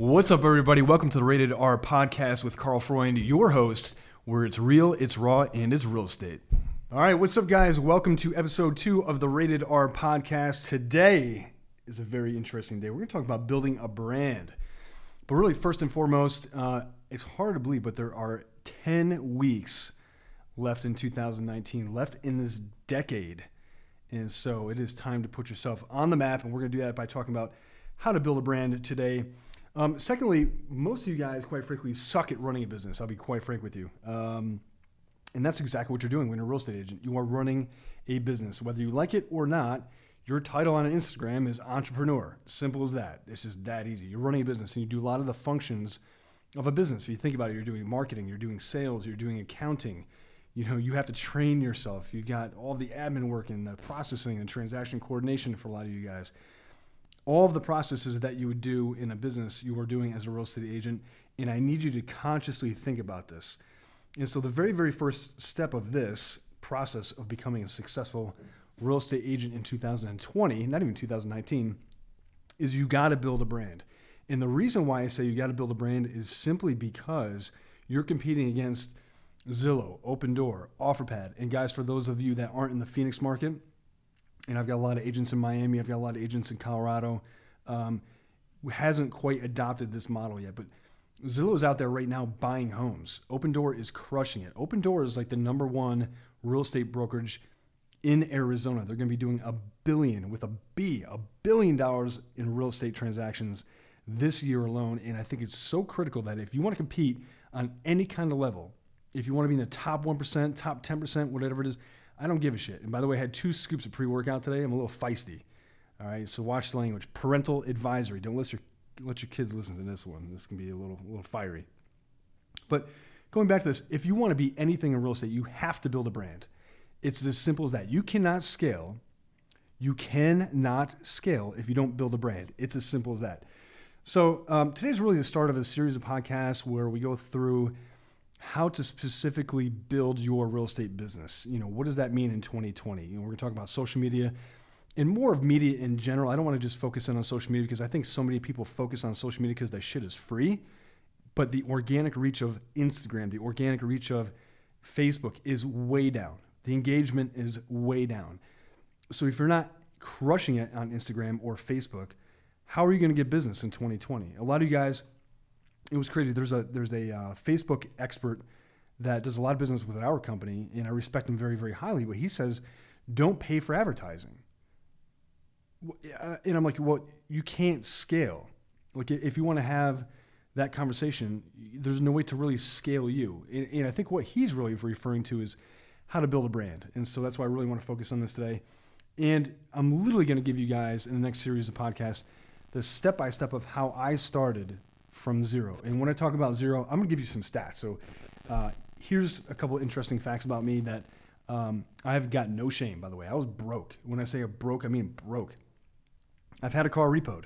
What's up, everybody? Welcome to the Rated R podcast with Carl Freund, your host, where it's real, it's raw, and it's real estate. All right, what's up, guys? Welcome to episode two of the Rated R podcast. Today is a very interesting day. We're going to talk about building a brand. But really, first and foremost, uh, it's hard to believe, but there are 10 weeks left in 2019, left in this decade. And so it is time to put yourself on the map. And we're going to do that by talking about how to build a brand today. Um, secondly, most of you guys, quite frankly, suck at running a business. I'll be quite frank with you. Um, and that's exactly what you're doing when you're a real estate agent. You are running a business. Whether you like it or not, your title on Instagram is entrepreneur. Simple as that. It's just that easy. You're running a business and you do a lot of the functions of a business. If you think about it, you're doing marketing, you're doing sales, you're doing accounting. You know, you have to train yourself. You've got all the admin work and the processing and transaction coordination for a lot of you guys all of the processes that you would do in a business you are doing as a real estate agent. And I need you to consciously think about this. And so, the very, very first step of this process of becoming a successful real estate agent in 2020, not even 2019, is you got to build a brand. And the reason why I say you got to build a brand is simply because you're competing against Zillow, Opendoor, OfferPad, and guys, for those of you that aren't in the Phoenix market, and I've got a lot of agents in Miami. I've got a lot of agents in Colorado. Um, hasn't quite adopted this model yet, but Zillow's out there right now buying homes. Opendoor is crushing it. Opendoor is like the number one real estate brokerage in Arizona. They're going to be doing a billion with a B, a billion dollars in real estate transactions this year alone. And I think it's so critical that if you want to compete on any kind of level, if you want to be in the top 1%, top 10%, whatever it is, I don't give a shit. And by the way, I had two scoops of pre workout today. I'm a little feisty. All right, so watch the language. Parental advisory. Don't let your let your kids listen to this one. This can be a little a little fiery. But going back to this, if you want to be anything in real estate, you have to build a brand. It's as simple as that. You cannot scale. You cannot scale if you don't build a brand. It's as simple as that. So um, today's really the start of a series of podcasts where we go through how to specifically build your real estate business. You know, what does that mean in 2020? You know, we're going to talk about social media and more of media in general. I don't want to just focus in on social media because I think so many people focus on social media because that shit is free. But the organic reach of Instagram, the organic reach of Facebook is way down. The engagement is way down. So if you're not crushing it on Instagram or Facebook, how are you going to get business in 2020? A lot of you guys it was crazy. There's a there's a uh, Facebook expert that does a lot of business with our company, and I respect him very very highly. But he says, don't pay for advertising. Uh, and I'm like, well, you can't scale. Like if you want to have that conversation, there's no way to really scale you. And, and I think what he's really referring to is how to build a brand. And so that's why I really want to focus on this today. And I'm literally going to give you guys in the next series of podcasts the step by step of how I started from zero. And when I talk about zero, I'm gonna give you some stats. So uh, here's a couple interesting facts about me that um, I have got no shame. By the way, I was broke. When I say broke, I mean broke. I've had a car repoed.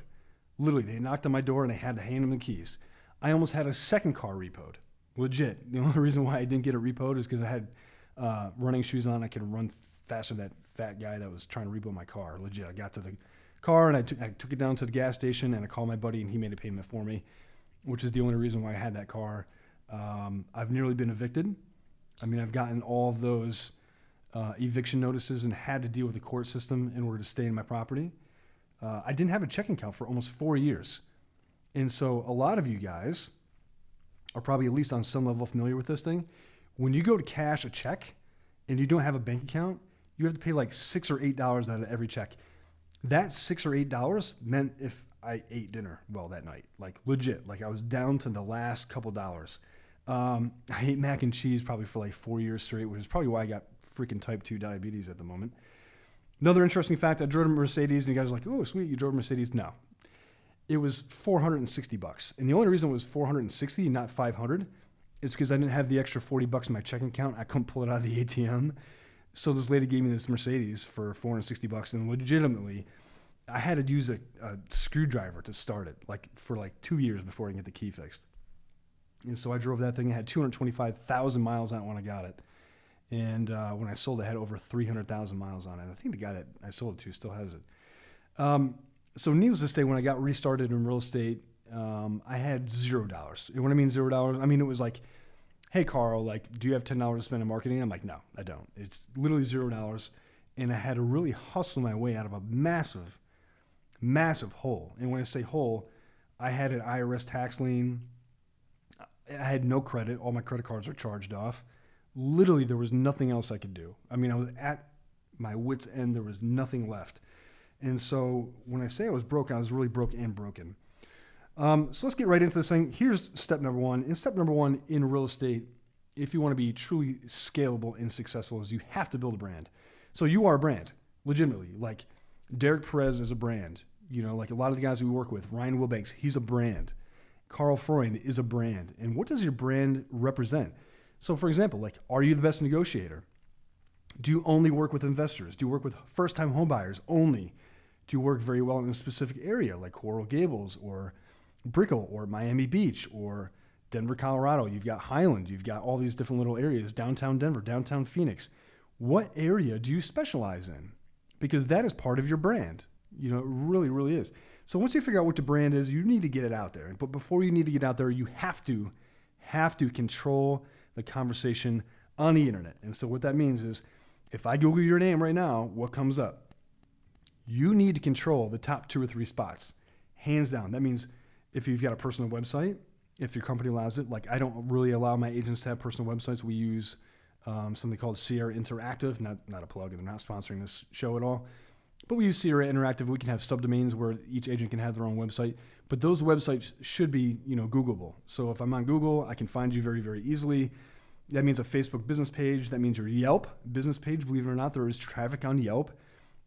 Literally, they knocked on my door and I had to hand them the keys. I almost had a second car repoed. Legit. The only reason why I didn't get it repoed is because I had uh, running shoes on. I could run faster than that fat guy that was trying to repo my car. Legit. I got to the car and I took it down to the gas station and I called my buddy and he made a payment for me which is the only reason why I had that car. Um, I've nearly been evicted. I mean, I've gotten all of those uh, eviction notices and had to deal with the court system in order to stay in my property. Uh, I didn't have a checking account for almost four years. And so a lot of you guys are probably at least on some level familiar with this thing. When you go to cash a check and you don't have a bank account, you have to pay like six or eight dollars out of every check. That six or eight dollars meant if I ate dinner well that night, like legit. Like I was down to the last couple dollars. Um, I ate mac and cheese probably for like four years straight, which is probably why I got freaking type two diabetes at the moment. Another interesting fact: I drove a Mercedes, and you guys are like, "Oh, sweet, you drove a Mercedes." No, it was 460 bucks, and the only reason it was 460, not 500, is because I didn't have the extra 40 bucks in my checking account. I couldn't pull it out of the ATM, so this lady gave me this Mercedes for 460 bucks, and legitimately I had to use a, a, screwdriver to start it, like for like two years before I can get the key fixed. And so I drove that thing. It had 225,000 miles on it when I got it. And uh, when I sold it, it had over 300,000 miles on it. I think the guy that I sold it to still has it. Um, so needless to say, when I got restarted in real estate, um, I had zero dollars. And When I mean zero dollars, I mean it was like, hey Carl, like, do you have ten dollars to spend on marketing? I'm like, no, I don't. It's literally zero dollars, and I had to really hustle my way out of a massive, massive hole. And when I say hole, I had an IRS tax lien. I had no credit. All my credit cards are charged off. Literally, there was nothing else I could do. I mean, I was at my wits' end. There was nothing left. And so when I say I was broke, I was really broke and broken. Um, so let's get right into this thing. Here's step number one. And step number one in real estate, if you want to be truly scalable and successful, is you have to build a brand. So you are a brand, legitimately. Like Derek Perez is a brand. You know, like a lot of the guys we work with, Ryan Wilbanks, he's a brand. Carl Freund is a brand. And what does your brand represent? So, for example, like, are you the best negotiator? Do you only work with investors? Do you work with first time homebuyers only? Do you work very well in a specific area like Coral Gables or Brickell or Miami Beach or Denver, Colorado? You've got Highland, you've got all these different little areas, downtown Denver, downtown Phoenix. What area do you specialize in? Because that is part of your brand. You know, it really, really is. So once you figure out what your brand is, you need to get it out there. But before you need to get out there, you have to have to control the conversation on the internet. And so what that means is if I Google your name right now, what comes up? You need to control the top two or three spots, hands down. That means if you've got a personal website, if your company allows it, like I don't really allow my agents to have personal websites. We use um, something called Sierra Interactive, not, not a plug, they're not sponsoring this show at all. But we use Sierra Interactive. We can have subdomains where each agent can have their own website. But those websites should be, you know, Googleable. So if I'm on Google, I can find you very, very easily. That means a Facebook business page. That means your Yelp business page. Believe it or not, there is traffic on Yelp.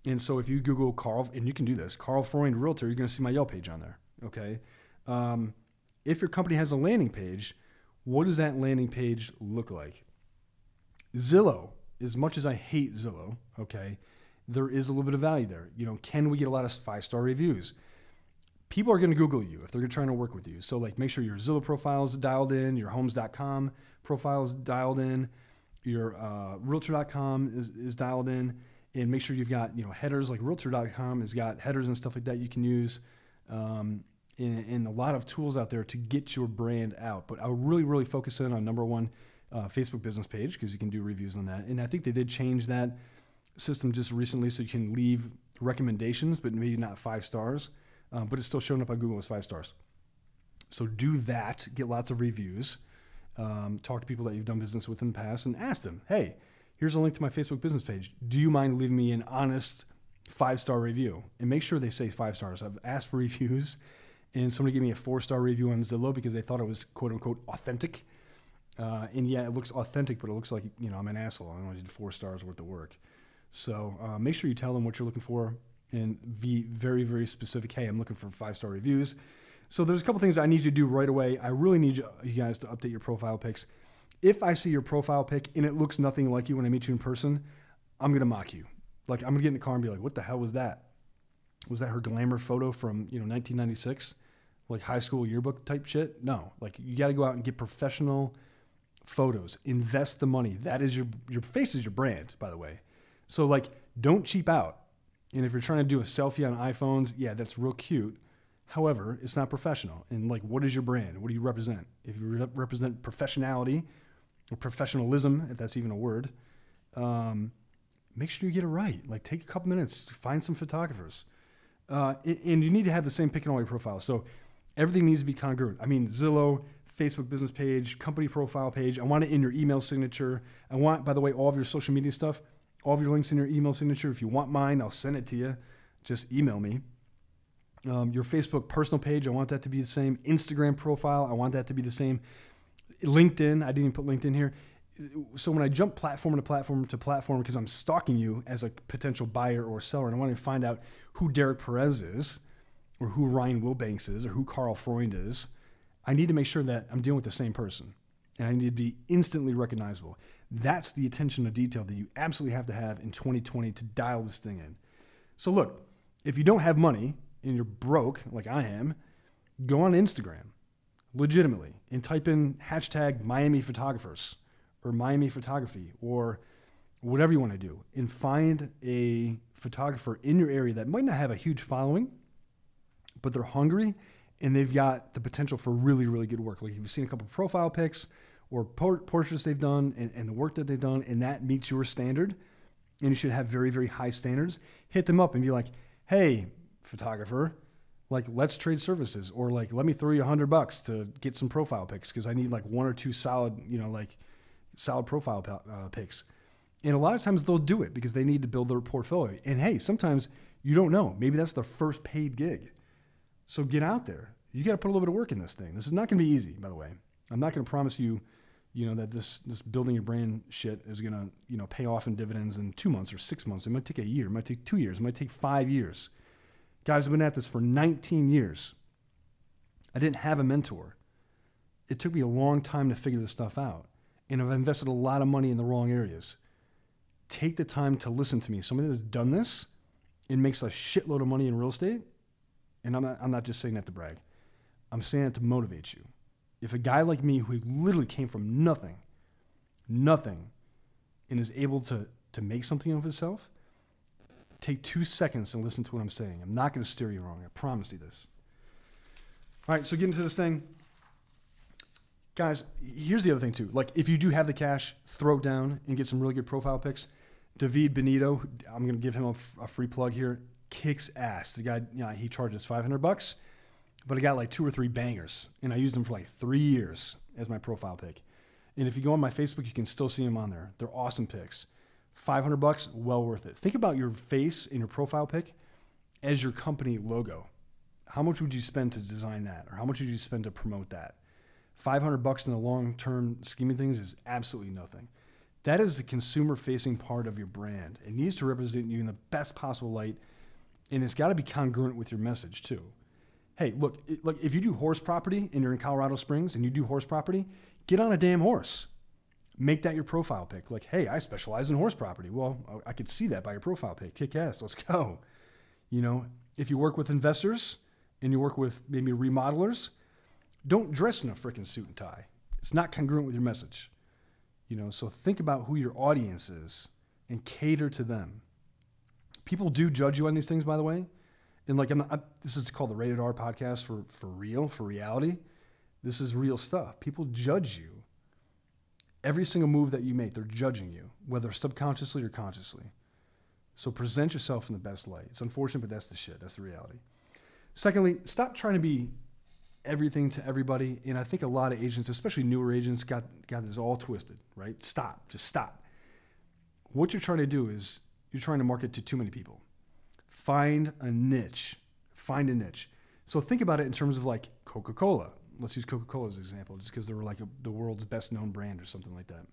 And so if you Google Carl, and you can do this, Carl Freund Realtor, you're going to see my Yelp page on there. Okay. Um, if your company has a landing page, what does that landing page look like? Zillow, as much as I hate Zillow, okay, there is a little bit of value there. You know, can we get a lot of five star reviews? People are going to Google you if they're trying to work with you. So, like, make sure your Zillow profile is dialed in, your homes.com profile is dialed in, your uh, realtor.com is, is dialed in, and make sure you've got, you know, headers like realtor.com has got headers and stuff like that you can use. Um, and, and, a lot of tools out there to get your brand out. But I'll really, really focus in on number one, uh, Facebook business page because you can do reviews on that. And I think they did change that system just recently, so you can leave recommendations, but maybe not five stars. Um, but it's still showing up on Google as five stars. So do that. Get lots of reviews. Um, talk to people that you've done business with in the past, and ask them, "Hey, here's a link to my Facebook business page. Do you mind leaving me an honest five star review?" And make sure they say five stars. I've asked for reviews, and somebody gave me a four star review on Zillow because they thought it was quote unquote authentic. Uh, and yeah, it looks authentic, but it looks like you know I'm an asshole. I only did four stars worth of work. So uh, make sure you tell them what you're looking for and be very, very specific. Hey, I'm looking for five star reviews. So there's a couple things I need you to do right away. I really need you, guys to update your profile pics. If I see your profile pic and it looks nothing like you when I meet you in person, I'm gonna mock you. Like I'm gonna get in the car and be like, "What the hell was that? Was that her glamour photo from you know 1996, like high school yearbook type shit?" No. Like you got to go out and get professional photos. Invest the money. That is your your face is your brand, by the way. So like, don't cheap out. And if you're trying to do a selfie on iPhones, yeah, that's real cute. However, it's not professional. And like, what is your brand? What do you represent? If you re- represent professionality or professionalism, if that's even a word, um, make sure you get it right. Like, take a couple minutes, to find some photographers. Uh, and you need to have the same pick and all your profiles. So everything needs to be congruent. I mean, Zillow, Facebook business page, company profile page. I want it in your email signature. I want, by the way, all of your social media stuff all of your links in your email signature. If you want mine, I'll send it to you. Just email me. Um, your Facebook personal page, I want that to be the same. Instagram profile, I want that to be the same. LinkedIn, I didn't even put LinkedIn here. So when I jump platform to platform to platform, because I'm stalking you as a potential buyer or seller, and I want to find out who Derek Perez is, or who Ryan Wilbanks is, or who Carl Freund is, I need to make sure that I'm dealing with the same person. And I need to be instantly recognizable. That's the attention to detail that you absolutely have to have in 2020 to dial this thing in. So, look, if you don't have money and you're broke, like I am, go on Instagram legitimately and type in hashtag Miami photographers or Miami photography or whatever you want to do and find a photographer in your area that might not have a huge following, but they're hungry and they've got the potential for really, really good work. Like if you've seen a couple of profile pics or por- portraits they've done and, and the work that they've done, and that meets your standard, and you should have very, very high standards, hit them up and be like, hey, photographer, like let's trade services or like let me throw you a hundred bucks to get some profile pics because I need like one or two solid, you know, like solid profile uh, pics. And a lot of times they'll do it because they need to build their portfolio. And hey, sometimes you don't know. Maybe that's their first paid gig. So get out there. You got to put a little bit of work in this thing. This is not going to be easy, by the way. I'm not going to promise you, you know, that this this building your brand shit is to, you know, pay off in dividends in 2 months or 6 months. It might take a year, it might take 2 years, it might take 5 years. Guys, I've been at this for 19 years. I didn't have a mentor. It took me a long time to figure this stuff out. And I've invested a lot of money in the wrong areas. Take the time to listen to me. Somebody that's done this and makes a shitload of money in real estate. And I'm not, I'm not just saying that to brag. I'm saying it to motivate you. If a guy like me who literally came from nothing, nothing, and is able to, to make something of himself, Take two seconds and listen to what I'm saying. I'm not going to steer you wrong. I promise you this. All right, so getting to this thing. Guys, here's the other thing too. Like, if you do have the cash, throw down and get some really good profile pics. David Benito, I'm going to give him a free plug here. Kicks ass. The guy, you know, he charges 500 bucks, but I got like two or three bangers, and I used them for like three years as my profile pic. And if you go on my Facebook, you can still see them on there. They're awesome pics. 500 bucks, well worth it. Think about your face in your profile pic as your company logo. How much would you spend to design that? Or how much would you spend to promote that? 500 bucks in the long term scheme of things is absolutely nothing. That is the consumer facing part of your brand. It needs to represent you in the best possible light, and it's got to be congruent with your message too. Hey, look, look, if you do horse property and you're in Colorado Springs and you do horse property, get on a damn horse make that your profile pic. Like, hey, I specialize in horse property. Well, I could see that by your profile pic. Kick ass. Let's go. You know, if you work with investors and you work with maybe remodelers, don't dress in a freaking suit and tie. It's not congruent with your message. You know, so think about who your audience is and cater to them. People do judge you on these things, by the way. And like, I'm not, I, this is called the Rated R podcast for for real, for reality. This is real stuff. People judge you every single move that you make, they're judging you, whether subconsciously or consciously. So present yourself in the best light. It's unfortunate, but that's the shit. That's the reality. Secondly, stop trying to be everything to everybody. And I think a lot of agents, especially newer agents, got, got this all twisted, right? Stop. Just stop. What you're trying to do is you're trying to market to too many people. Find a niche. Find a niche. So think about it in terms of like Coca Cola let's use Coca Cola as an example, just because they were like a, the world's best known brand or something like that.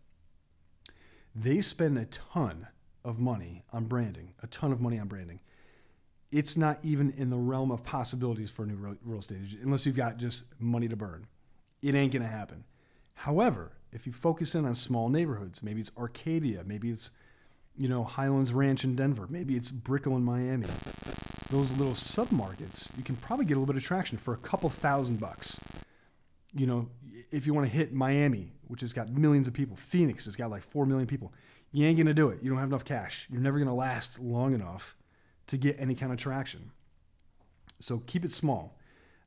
They spend a ton of money on branding, a ton of money on branding. It's not even in the realm of possibilities for a new real estate agent unless you've got just money to burn. It ain't to happen. However, if you focus in on small neighborhoods, maybe it's Arcadia, maybe it's you know Highlands Ranch in Denver, maybe it's Brickell in Miami. Those little submarkets, you can probably get a little bit of traction for a couple thousand bucks you know, if you want to hit Miami, which has got millions of people, Phoenix has got like 4 million people, you ain't going to do it. You don't have enough cash. You're never going to last long enough to get any kind of traction. So keep it small.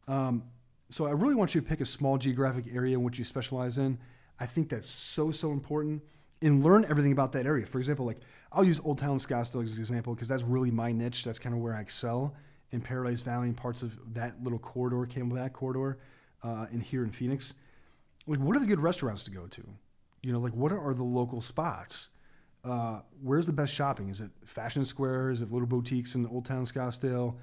Um, so I really want you to pick a small geographic area in which you specialize in. I think that's so, so important. And learn everything about that area. For example, like I'll use Old Town Scottsdale as an example because that's really my niche. That's kind of where I excel in Paradise Valley and parts of that little corridor, Camelback corridor uh, in here in Phoenix, like what are the good restaurants to go to? You know, like what are the local spots? Uh, where's the best shopping? Is it Fashion Square? Is it little boutiques in Old Town Scottsdale?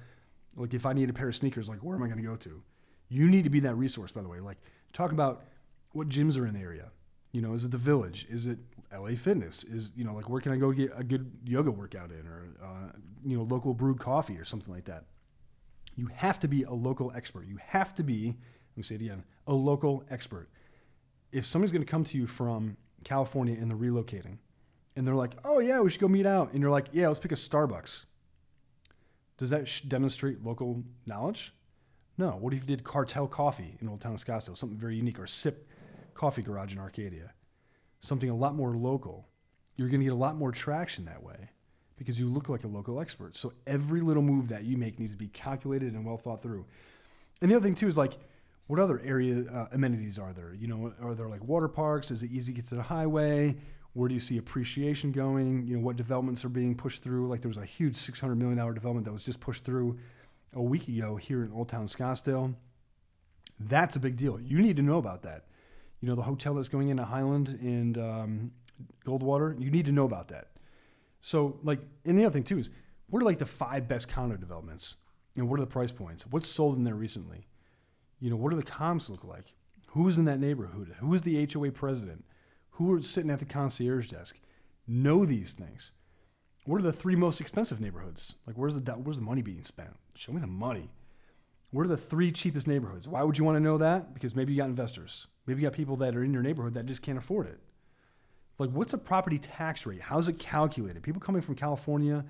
Like if I need a pair of sneakers, like where am I going to go to? You need to be that resource, by the way. Like talk about what gyms are in the area. You know, is it the Village? Is it LA Fitness? Is you know like where can I go get a good yoga workout in, or uh, you know local brewed coffee or something like that? You have to be a local expert. You have to be let me say it again, a local expert. If somebody's going to come to you from California and they're relocating, and they're like, "Oh yeah, we should go meet out," and you're like, "Yeah, let's pick a Starbucks." Does that demonstrate local knowledge? No. What if you did Cartel Coffee in Old Town Scottsdale, something very unique, or Sip Coffee Garage in Arcadia, something a lot more local? You're going to get a lot more traction that way because you look like a local expert. So every little move that you make needs to be calculated and well thought through. And the other thing too is like, what other area uh, amenities are there? You know, are there like water parks? Is it easy to get to the highway? Where do you see appreciation going? You know, what developments are being pushed through? Like there was a huge $600 million development that was just pushed through a week ago here in Old Town Scottsdale. That's a big deal. You need to know about that. You know, the hotel that's going into Highland and um, Goldwater, you need to know about that. So, like, and the other thing too is, what are like the five best condo developments? And what are the price points? What's sold in there recently? You know, what do the comps look like? Who's in that neighborhood? Who is the HOA president? Who are sitting at the concierge desk? Know these things. What are the three most expensive neighborhoods? Like, where's the where's the money being spent? Show me the money. What are the three cheapest neighborhoods? Why would you want to know that? Because maybe you got investors. Maybe you got people that are in your neighborhood that just can't afford it. Like, what's a property tax rate? How's it calculated? People coming from California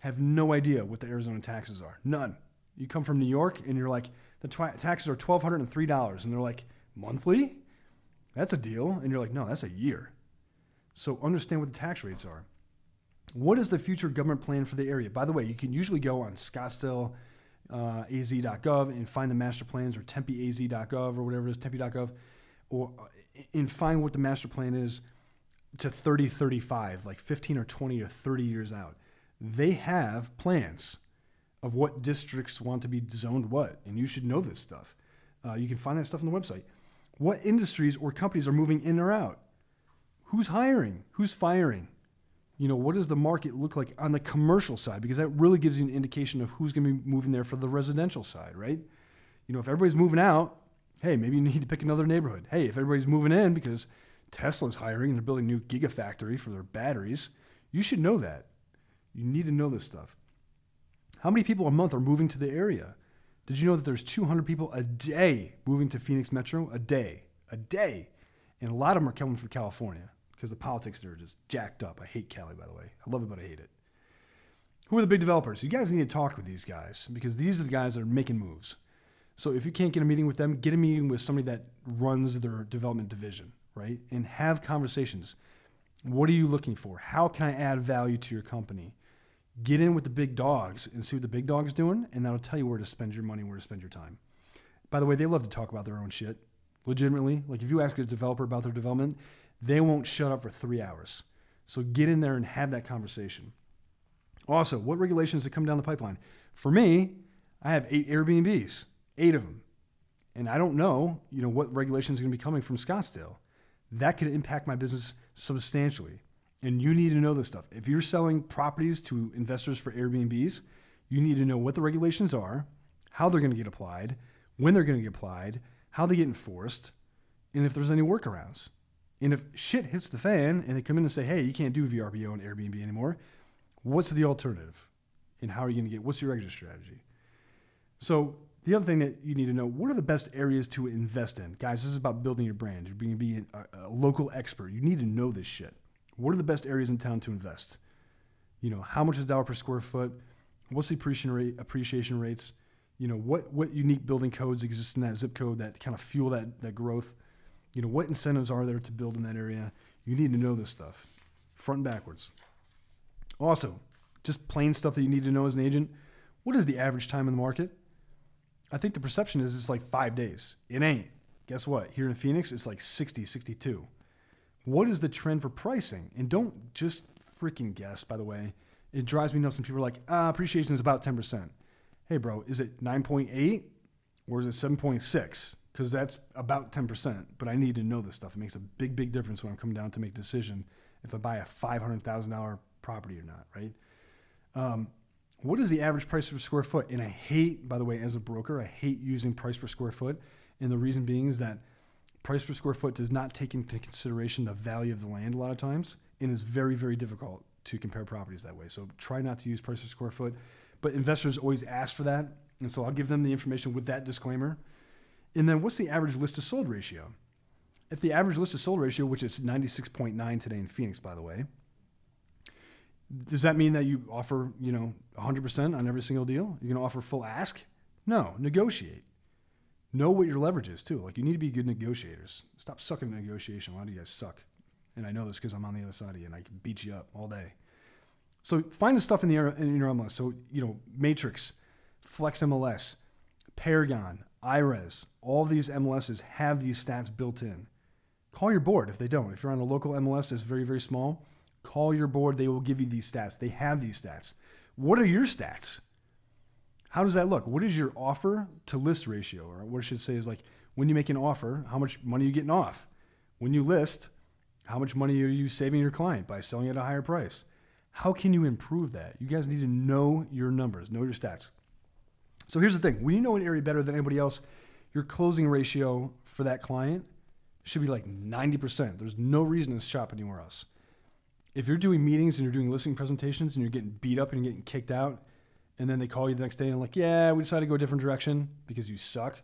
have no idea what the Arizona taxes are. None. You come from New York and you're like, the taxes are $1,203. And they're like, monthly? That's a deal. And you're like, no, that's a year. So understand what the tax rates are. What is the future government plan for the area? By the way, you can usually go on Scottsdale uh, az.gov and find the master plans or tempeaz.gov or whatever it is, tempe.gov, or uh, and find what the master plan is to 30, 35, like 15 or 20 or 30 years out. They have plans of what districts want to be zoned what, and you should know this stuff. Uh, you can find that stuff on the website. What industries or companies are moving in or out? Who's hiring? Who's firing? you know, what does the market look like on the commercial side? Because that really gives you an indication of who's going to be moving there for the residential side, right? You know, if everybody's moving out, hey, maybe you need to pick another neighborhood. Hey, if everybody's moving in because Tesla's hiring and they're building a new gigafactory for their batteries, you should know that. You need to know this stuff. How many people a month are moving to the area? Did you know that there's 200 people a day moving to Phoenix Metro? A day. A day. And a lot of them are coming from California because the politics there are just jacked up. I hate Cali, by the way. I love it, but I hate it. Who are the big developers? You guys need to talk with these guys because these are the guys that are making moves. So if you can't get a meeting with them, get a meeting with somebody that runs their development division, right? And have conversations. What are you looking for? How can I add value to your company? Get in with the big dogs and see what the big dog's doing, and that'll tell you where to spend your money, where to spend your time. By the way, they love to talk about their own shit. Legitimately. Like if you ask a developer about their development, they won't shut up for three hours. So get in there and have that conversation. Also, what regulations that come down the pipeline? For me, I have eight Airbnbs, eight of them. And I don't know, you know, what regulations are going to be coming from Scottsdale. That could impact my business substantially. And you need to know this stuff. If you're selling properties to investors for Airbnbs, you need to know what the regulations are, how they're going to get applied, when they're going to get applied, how they get enforced, and if there's any workarounds. And if shit hits the fan and they come in and say, hey, you can't do VRBO and Airbnb anymore, what's the alternative? And how are you going to get, what's your exit strategy? So the other thing that you need to know, what are the best areas to invest in? Guys, this is about building your brand. You're being, being a, a local expert. You need to know this shit. What are the best areas in town to invest? You know, how much is dollar per square foot? What's the appreciation rate, appreciation rates? You know, what, what unique building codes exist in that zip code that kind of fuel that, that growth? You know, what incentives are there to build in that area? You need to know this stuff, front and backwards. Also, just plain stuff that you need to know as an agent. What is the average time in the market? I think the perception is it's like five days. It ain't. Guess what? Here in Phoenix, it's like 60, 62. What is the trend for pricing? And don't just freaking guess, by the way. It drives me nuts when people are like, ah, appreciation is about 10%. Hey, bro, is it 9.8 or is it 7.6? because that's about 10%. But I need to know this stuff. It makes a big, big difference when I'm coming down to make a decision if I buy a $500,000 property or not, right? Um, what is the average price per square foot? And I hate, by the way, as a broker, I hate using price per square foot. And the reason being is that price per square foot does not take into consideration the value of the land a lot of times and is very, very difficult to compare properties that way. So try not to use price per square foot. But investors always ask for that. And so I'll give them the information with that disclaimer. And then what's the average list to sold ratio? If the average list to sold ratio, which is 96.9 today in Phoenix, by the way, does that mean that you offer, you know, 100% on every single deal? You're going to offer full ask? No, negotiate. Know what your leverage is too. Like you need to be good negotiators. Stop sucking at negotiation. A lot of you guys suck. And I know this because I'm on the other side of you and I can beat you up all day. So find the stuff in the in your MLS. So, you know, Matrix, Flex MLS, Paragon, IRES, all these MLSs have these stats built in. Call your board if they don't. If you're on a local MLS that's very, very small, call your board. They will give you these stats. They have these stats. What are your stats? How does that look? What is your offer to list ratio? Or what I should say is like when you make an offer, how much money are you getting off? When you list, how much money are you saving your client by selling at a higher price? How can you improve that? You guys need to know your numbers, know your stats. So here's the thing when you know an area better than anybody else, your closing ratio for that client should be like 90%. There's no reason to shop anywhere else. If you're doing meetings and you're doing listing presentations and you're getting beat up and you're getting kicked out, and then they call you the next day and like, yeah, we decided to go a different direction because you suck.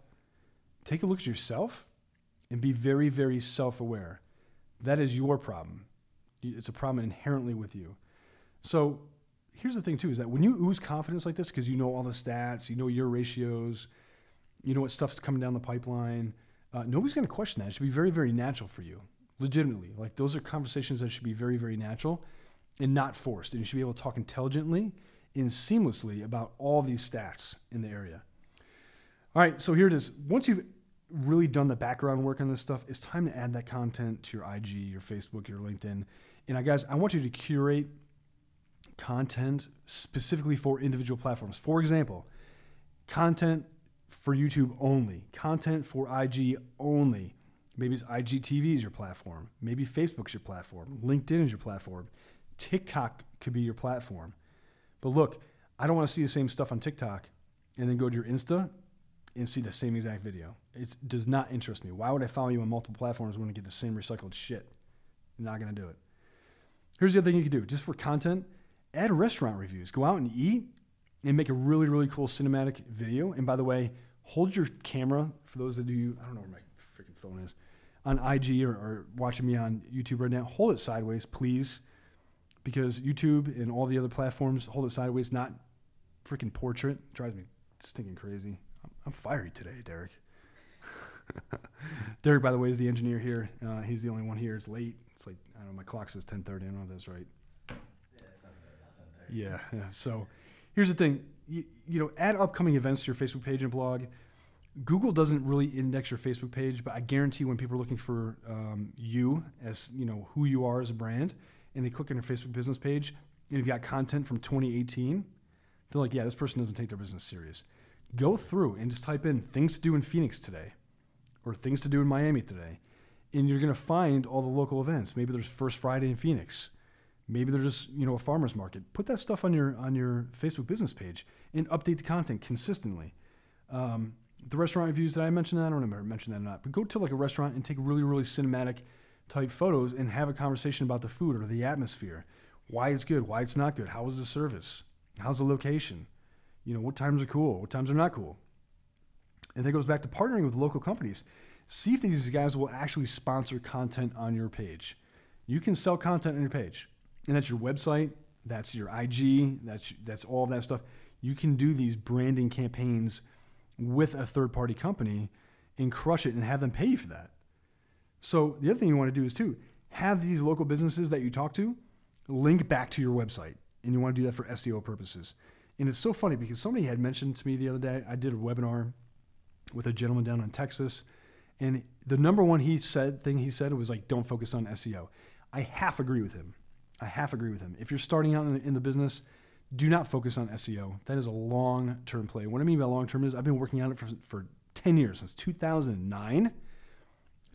Take a look at yourself and be very, very self aware. That is your problem. It's a problem inherently with you. So here's the thing too is that when you ooze confidence like this because you know all the stats, you know your ratios, you know what stuff's coming down the pipeline, uh, nobody's going to question that. It should be very, very natural for you, legitimately. Like those are conversations that should be very, very natural and not forced. And you should be able to talk intelligently and seamlessly about all these stats in the area. All right, so here it is. Once you've really done the background work on this stuff, it's time to add that content to your IG, your Facebook, your LinkedIn. And I guys, I want you to curate content specifically for individual platforms. For example, content for YouTube only, content for IG only. Maybe it's IGTV is your platform. Maybe Facebook's your platform. LinkedIn is your platform. TikTok could be your platform. But look, I don't want to see the same stuff on TikTok and then go to your Insta and see the same exact video. It does not interest me. Why would I follow you on multiple platforms when I get the same recycled shit? I'm not going to do it. Here's the other thing you can do just for content add restaurant reviews. Go out and eat and make a really, really cool cinematic video. And by the way, hold your camera for those of you, I don't know where my freaking phone is, on IG or, or watching me on YouTube right now. Hold it sideways, please, because YouTube and all the other platforms hold it sideways, not freaking portrait. It drives me stinking crazy. I'm, I'm fiery today, Derek. Derek, by the way, is the engineer here. Uh, he's the only one here. It's late. It's like I don't know. My clock says 10:30. I don't know if that's right. Yeah, yeah. So here's the thing. You, you know, add upcoming events to your Facebook page and blog. Google doesn't really index your Facebook page, but I guarantee when people are looking for um, you as you know who you are as a brand, and they click on your Facebook business page, and if you got content from 2018, they're like, yeah, this person doesn't take their business serious. Go through and just type in things to do in Phoenix today, or things to do in Miami today, and you're gonna find all the local events. Maybe there's First Friday in Phoenix. Maybe they're just you know a farmers market. Put that stuff on your on your Facebook business page and update the content consistently. Um, the restaurant reviews that I mentioned, I don't remember mention that or not, but go to like a restaurant and take really really cinematic type photos and have a conversation about the food or the atmosphere, why it's good, why it's not good, how was the service, how's the location, you know what times are cool, what times are not cool. And that goes back to partnering with local companies. See if these guys will actually sponsor content on your page. You can sell content on your page and that's your website, that's your IG, that's that's all of that stuff. You can do these branding campaigns with a third party company and crush it and have them pay you for that. So the other thing you want to do is too have these local businesses that you talk to link back to your website, and you want to do that for SEO purposes. And it's so funny because somebody had mentioned to me the other day, I did a webinar with a gentleman down in Texas, and the number one he said thing he said was like, "Don't focus on SEO." I half agree with him. I half agree with him. If you're starting out in the, in the business, do not focus on SEO. That is a long term play. What I mean by long term is I've been working on it for, for 10 years, since 2009.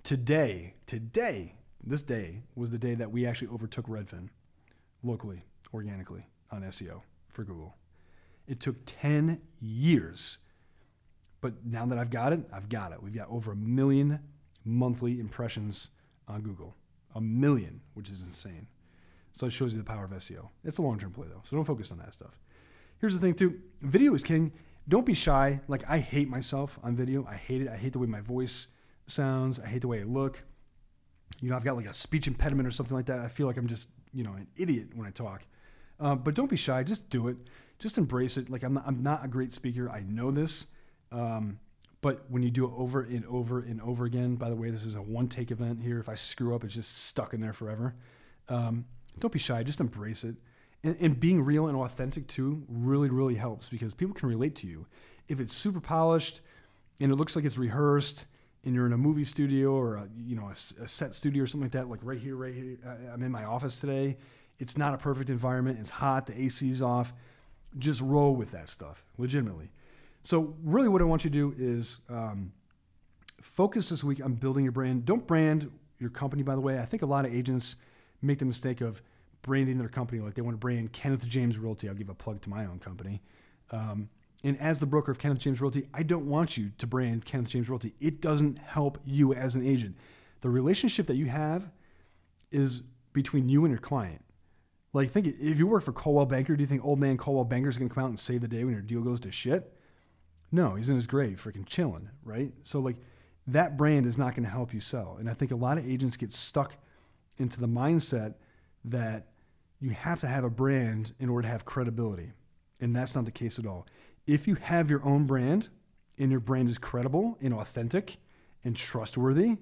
Today, today, this day was the day that we actually overtook Redfin locally, organically on SEO for Google. It took 10 years. But now that I've got it, I've got it. We've got over a million monthly impressions on Google. A million, which is insane. So it shows you the power of SEO. It's a long term play though, so don't focus on that stuff. Here's the thing too video is king. Don't be shy. Like, I hate myself on video. I hate it. I hate the way my voice sounds. I hate the way I look. You know, I've got like a speech impediment or something like that. I feel like I'm just, you know, an idiot when I talk. Um, but don't be shy. Just do it. Just embrace it. Like, I'm not, I'm not a great speaker. I know this. Um, but when you do it over and over and over again, by the way, this is a one take event here. If I screw up, it's just stuck in there forever. Um, don't be shy. Just embrace it. And, and, being real and authentic too really, really helps because people can relate to you. If it's super polished, and it looks like it's rehearsed and you're in a movie studio or a, you know a, a set studio or something like that like right here right here i'm in my office today it's not a perfect environment it's hot the ac's off just roll with that stuff legitimately so really what i want you to do is um, focus this week on building your brand don't brand your company by the way i think a lot of agents make the mistake of branding their company like they want to brand kenneth james realty i'll give a plug to my own company um, and as the broker of Kenneth James Realty, I don't want you to brand Kenneth James Realty. It doesn't help you as an agent. The relationship that you have is between you and your client. Like, think if you work for Coldwell Banker, do you think old man Coldwell Banker is going to come out and save the day when your deal goes to shit? No, he's in his grave, freaking chilling, right? So, like, that brand is not going to help you sell. And I think a lot of agents get stuck into the mindset that you have to have a brand in order to have credibility. And that's not the case at all if you have your own brand and your brand is credible and authentic and trustworthy,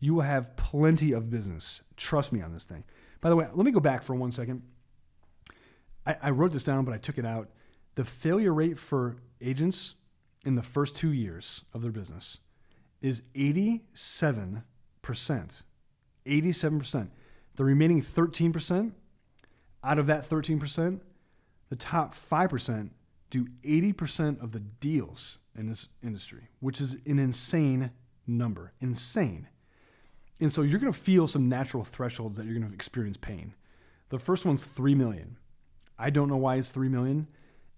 you will have plenty of business. Trust me on this thing. By the way, let me go back for one second. I, I wrote this down, but I took it out. The failure rate for agents in the first two years of their business is 87%. 87%. The remaining 13%, out of that 13%, the top 5% do 80% of the deals in this industry, which is an insane number. Insane. And so you're going to feel some natural thresholds that you're going to experience pain. The first one's 3 million. I don't know why it's 3 million.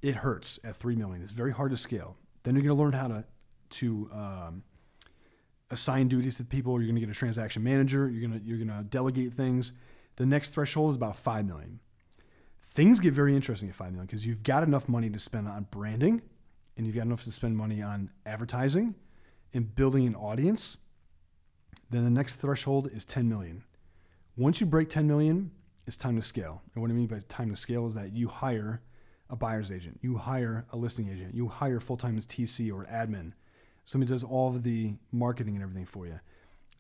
It hurts at 3 million. It's very hard to scale. Then you're going to learn how to to um, assign duties to people. You're going to get a transaction manager. You're going to you're going to delegate things. The next threshold is about 5 million things get very interesting at 5 million because you've got enough money to spend on branding and you've got enough to spend money on advertising and building an audience then the next threshold is 10 million once you break 10 million it's time to scale and what i mean by time to scale is that you hire a buyer's agent you hire a listing agent you hire full-time tc or admin somebody does all of the marketing and everything for you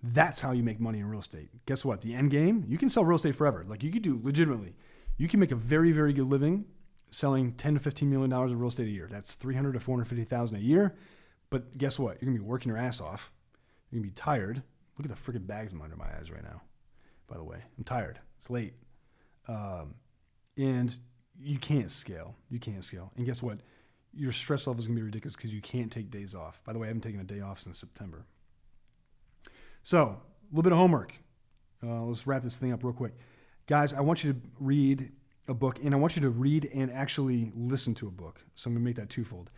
that's how you make money in real estate guess what the end game you can sell real estate forever like you could do legitimately you can make a very, very good living selling 10 to 15 million dollars of real estate a year. That's 300 to 450,000 a year. But guess what? You're gonna be working your ass off. You're gonna be tired. Look at the freaking bags under my eyes right now. By the way, I'm tired. It's late, um, and you can't scale. You can't scale. And guess what? Your stress level is gonna be ridiculous because you can't take days off. By the way, I haven't taken a day off since September. So a little bit of homework. Uh, let's wrap this thing up real quick guys, I want you to read a book, and I want you to read and actually listen to a book. So I'm gonna make that twofold.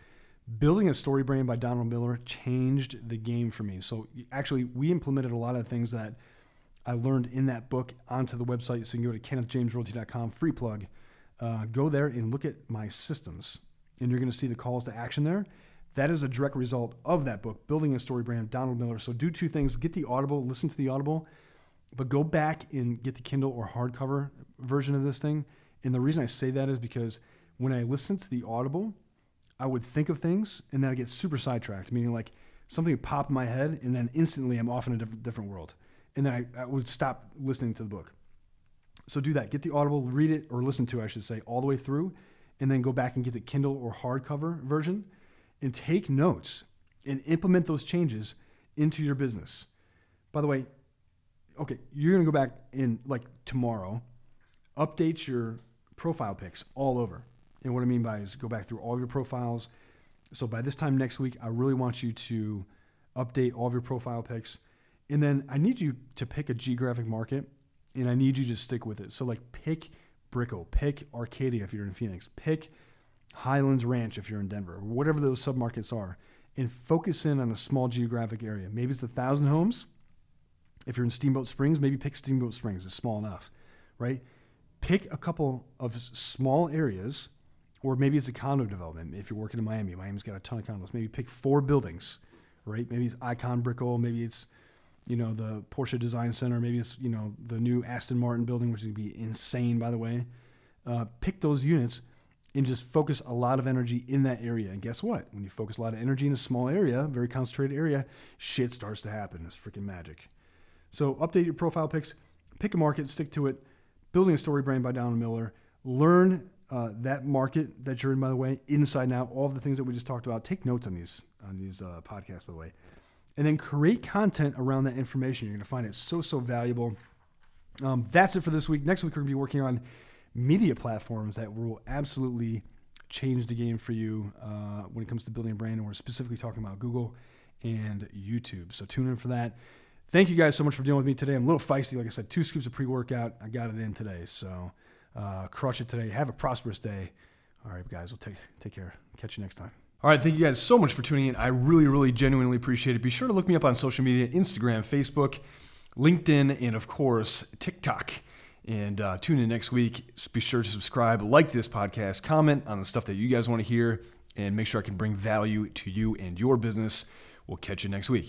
Building a Story Brand by Donald Miller changed the game for me. So actually, we implemented a lot of things that I learned in that book onto the website. So you can go to kennethjamesrealty.com, free plug. Uh, go there and look at my systems, and you're going to see the calls to action there. That is a direct result of that book, Building a Story Brand, Donald Miller. So do two things: get the Audible, listen to the Audible, but go back and get the Kindle or hardcover version of this thing. And the reason I say that is because when I listen to the Audible, I would think of things and then I get super sidetracked, meaning like something would pop in my head and then instantly I'm off in a different, different world. And then I, I would stop listening to the book. So do that. Get the Audible, read it or listen to, I should say, all the way through, and then go back and get the Kindle or hardcover version and take notes and implement those changes into your business. By the way, okay, you're gonna go back in like tomorrow, update your profile pics all over. And what I mean by is go back through all your profiles. So by this time next week, I really want you to update all of your profile pics. And then I need you to pick a geographic market and I need you to stick with it. So like pick Brickell, pick Arcadia if you're in Phoenix, pick Highlands Ranch if you're in Denver, whatever those submarkets are, and focus in on a small geographic area. Maybe it's a thousand homes if you're in Steamboat Springs, maybe pick Steamboat Springs. It's small enough, right? Pick a couple of small areas, or maybe it's a condo development. If you're working in Miami, Miami's got a ton of condos. Maybe pick four buildings, right? Maybe it's Icon Brickell. Maybe it's you know the Porsche Design Center. Maybe it's you know the new Aston Martin building, which is gonna be insane, by the way. Uh, pick those units and just focus a lot of energy in that area. And guess what? When you focus a lot of energy in a small area, very concentrated area, shit starts to happen. It's freaking magic. So update your profile pics, pick a market, stick to it. Building a Story Brand by Donald Miller. Learn uh, that market that you're in, by the way, inside out, all of the things that we just talked about. Take notes on these on these uh, podcasts, by the way, and then create content around that information. You're going to find it so so valuable. Um, that's it for this week. Next week we're going to be working on media platforms that will absolutely change the game for you uh, when it comes to building a brand. And we're specifically talking about Google and YouTube. So tune in for that. Thank you guys so much for dealing with me today. I'm a little feisty. Like I said, two scoops of pre workout. I got it in today. So uh, crush it today. Have a prosperous day. All right, guys. We'll take, take care. Catch you next time. All right, thank you guys so much for tuning in. I really, really genuinely appreciate it. Be sure to look me up on social media Instagram, Facebook, LinkedIn, and of course, TikTok. And uh, tune in next week. Be sure to subscribe, like this podcast, comment on the stuff that you guys want to hear, and make sure I can bring value to you and your business. We'll catch you next week.